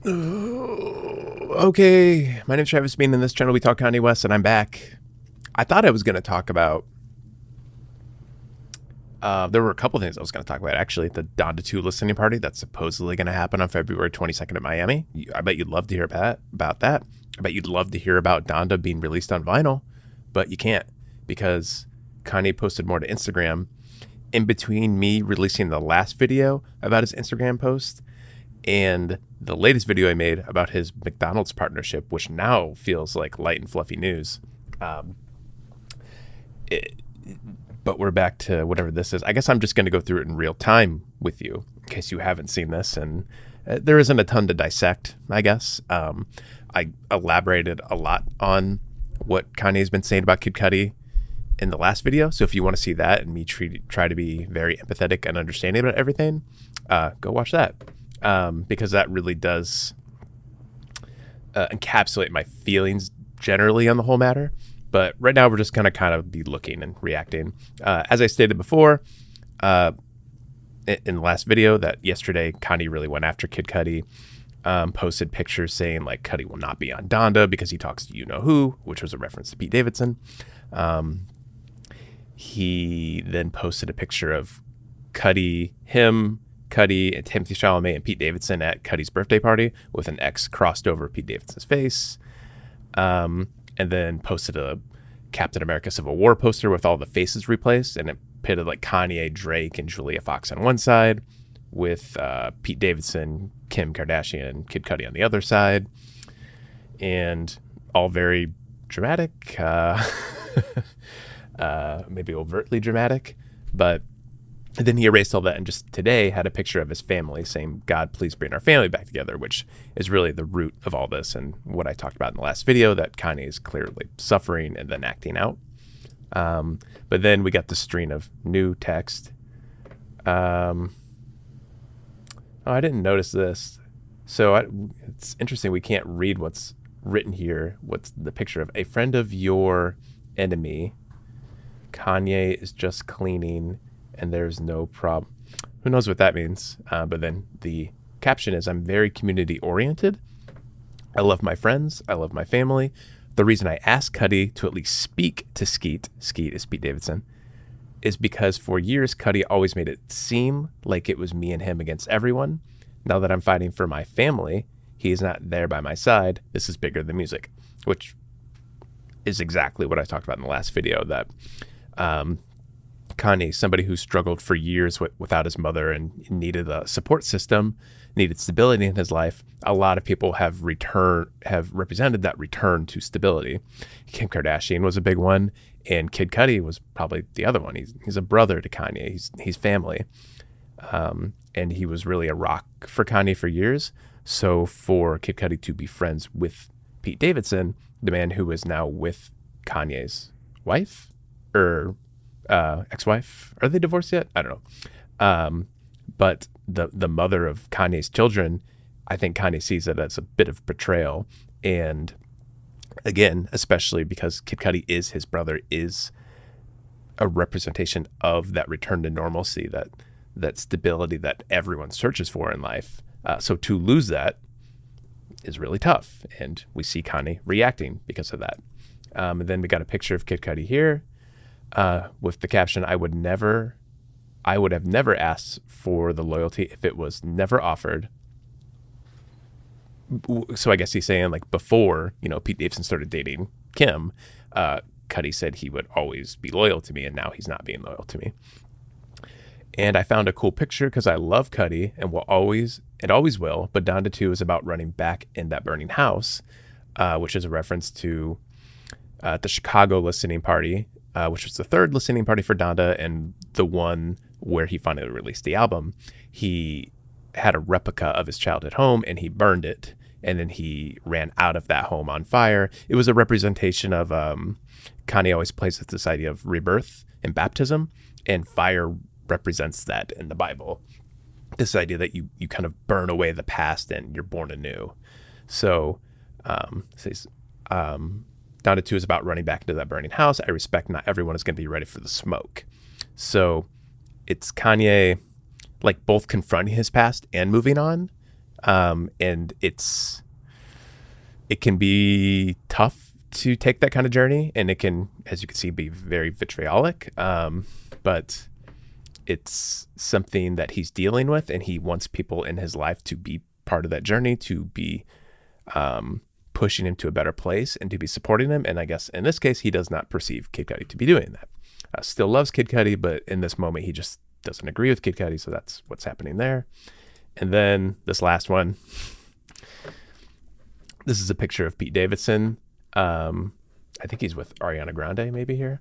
okay, my name's Travis Bean. In this channel, we talk Kanye West, and I'm back. I thought I was going to talk about. Uh, there were a couple things I was going to talk about. Actually, the Donda 2 listening party that's supposedly going to happen on February 22nd at Miami. I bet you'd love to hear about, about that. I bet you'd love to hear about Donda being released on vinyl, but you can't because Kanye posted more to Instagram. In between me releasing the last video about his Instagram post and the latest video I made about his McDonald's partnership, which now feels like light and fluffy news. Um, it, but we're back to whatever this is. I guess I'm just going to go through it in real time with you in case you haven't seen this. And uh, there isn't a ton to dissect, I guess. Um, I elaborated a lot on what Kanye's been saying about Kid Cudi in the last video. So if you want to see that and me treat, try to be very empathetic and understanding about everything, uh, go watch that um, because that really does uh, encapsulate my feelings generally on the whole matter. But right now, we're just going to kind of be looking and reacting. Uh, as I stated before, uh, in the last video, that yesterday Kanye really went after Kid Cudi. Um, posted pictures saying like Cudi will not be on Donda because he talks to you know who, which was a reference to Pete Davidson. Um, he then posted a picture of Cudi, him, Cudi and Timothée Chalamet and Pete Davidson at Cudi's birthday party with an X crossed over Pete Davidson's face. Um, and then posted a Captain America Civil War poster with all the faces replaced, and it pitted like Kanye, Drake, and Julia Fox on one side, with uh, Pete Davidson, Kim Kardashian, and Kid Cudi on the other side, and all very dramatic, uh, uh, maybe overtly dramatic, but and then he erased all that and just today had a picture of his family saying, God, please bring our family back together, which is really the root of all this and what I talked about in the last video that Kanye is clearly suffering and then acting out. Um, but then we got the string of new text. Um, oh, I didn't notice this. So I, it's interesting. We can't read what's written here. What's the picture of a friend of your enemy? Kanye is just cleaning and there's no problem. Who knows what that means? Uh, but then the caption is I'm very community oriented. I love my friends. I love my family. The reason I asked Cudi to at least speak to Skeet, Skeet is Pete Davidson, is because for years Cudi always made it seem like it was me and him against everyone. Now that I'm fighting for my family, he is not there by my side. This is bigger than music, which is exactly what I talked about in the last video. That um, Kanye, somebody who struggled for years with, without his mother and needed a support system, needed stability in his life. A lot of people have return have represented that return to stability. Kim Kardashian was a big one, and Kid Cudi was probably the other one. He's he's a brother to Kanye. He's he's family, um, and he was really a rock for Kanye for years. So for Kid Cudi to be friends with Pete Davidson, the man who is now with Kanye's wife or uh, ex-wife. Are they divorced yet? I don't know. Um, but the the mother of Kanye's children, I think Kanye sees that as a bit of betrayal, and again, especially because Kid Cudi is his brother, is a representation of that return to normalcy, that that stability that everyone searches for in life. Uh, so to lose that is really tough, and we see Kanye reacting because of that. Um, and then we got a picture of Kid Cudi here uh, with the caption, I would never, I would have never asked for the loyalty if it was never offered. So I guess he's saying like before, you know, Pete Davidson started dating Kim, uh, Cudi said he would always be loyal to me, and now he's not being loyal to me. And I found a cool picture because I love Cudi and will always, it always will. But Donda 2 is about running back in that burning house, uh, which is a reference to uh, the Chicago listening party uh, which was the third listening party for Donda and the one where he finally released the album, he had a replica of his childhood home and he burned it. and then he ran out of that home on fire. It was a representation of um, Kanye always plays with this idea of rebirth and baptism, and fire represents that in the Bible. This idea that you you kind of burn away the past and you're born anew. So, um, says, um, Donda 2 is about running back into that burning house. I respect not everyone is going to be ready for the smoke. So, it's Kanye like both confronting his past and moving on. Um, and it's it can be tough to take that kind of journey, and it can, as you can see, be very vitriolic. Um, but it's something that he's dealing with, and he wants people in his life to be part of that journey, to be um, pushing him to a better place, and to be supporting him. And I guess in this case, he does not perceive Kid Cudi to be doing that. Uh, still loves Kid Cudi, but in this moment, he just doesn't agree with Kid Cudi, so that's what's happening there. And then this last one. This is a picture of Pete Davidson. Um, I think he's with Ariana Grande, maybe here,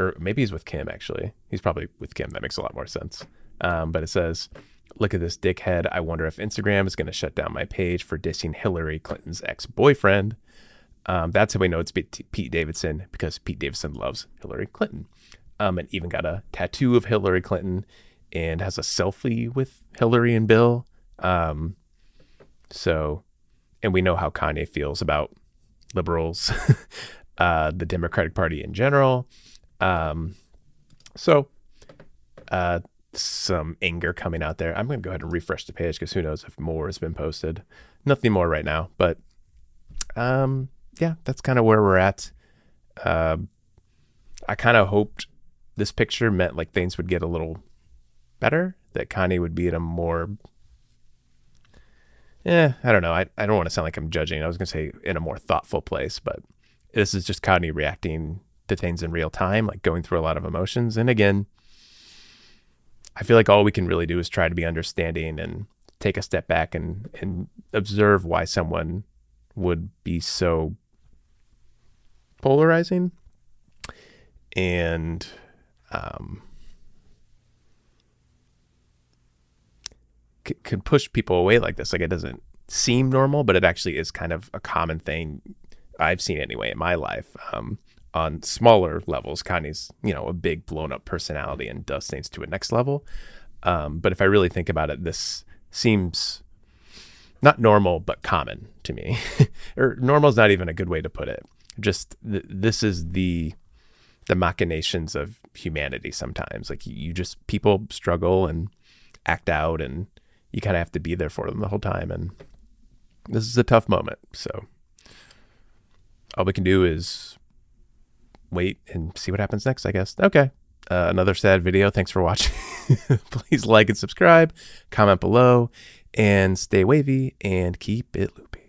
or maybe he's with Kim. Actually, he's probably with Kim. That makes a lot more sense. Um, but it says, "Look at this dickhead. I wonder if Instagram is going to shut down my page for dissing Hillary Clinton's ex-boyfriend." Um, that's how we know it's Pete Davidson because Pete Davidson loves Hillary Clinton um, and even got a tattoo of Hillary Clinton and has a selfie with Hillary and Bill. Um, so, and we know how Kanye feels about liberals, uh, the Democratic Party in general. Um, so, uh, some anger coming out there. I'm going to go ahead and refresh the page because who knows if more has been posted. Nothing more right now, but um, yeah, that's kind of where we're at. Uh, I kind of hoped this picture meant like things would get a little better, that Kanye would be in a more yeah, I don't know. I, I don't want to sound like I'm judging. I was going to say in a more thoughtful place, but this is just Kanye reacting to things in real time, like going through a lot of emotions. And again, I feel like all we can really do is try to be understanding and take a step back and, and observe why someone would be so polarizing. And um, c- can push people away like this. Like it doesn't seem normal, but it actually is kind of a common thing I've seen anyway in my life. Um, on smaller levels, Kanye's you know a big blown up personality and does things to a next level. Um, but if I really think about it, this seems not normal but common to me. or normal is not even a good way to put it. Just th- this is the the machinations of humanity sometimes. Like you just people struggle and act out and you kind of have to be there for them the whole time and this is a tough moment. So all we can do is wait and see what happens next, I guess. Okay. Uh, another sad video. Thanks for watching. Please like and subscribe, comment below, and stay wavy and keep it loopy.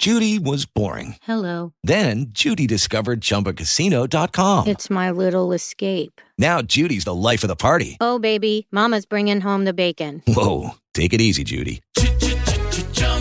Judy was boring. Hello. Then Judy discovered chumbacasino.com. It's my little escape. Now Judy's the life of the party. Oh, baby. Mama's bringing home the bacon. Whoa. Take it easy, Judy.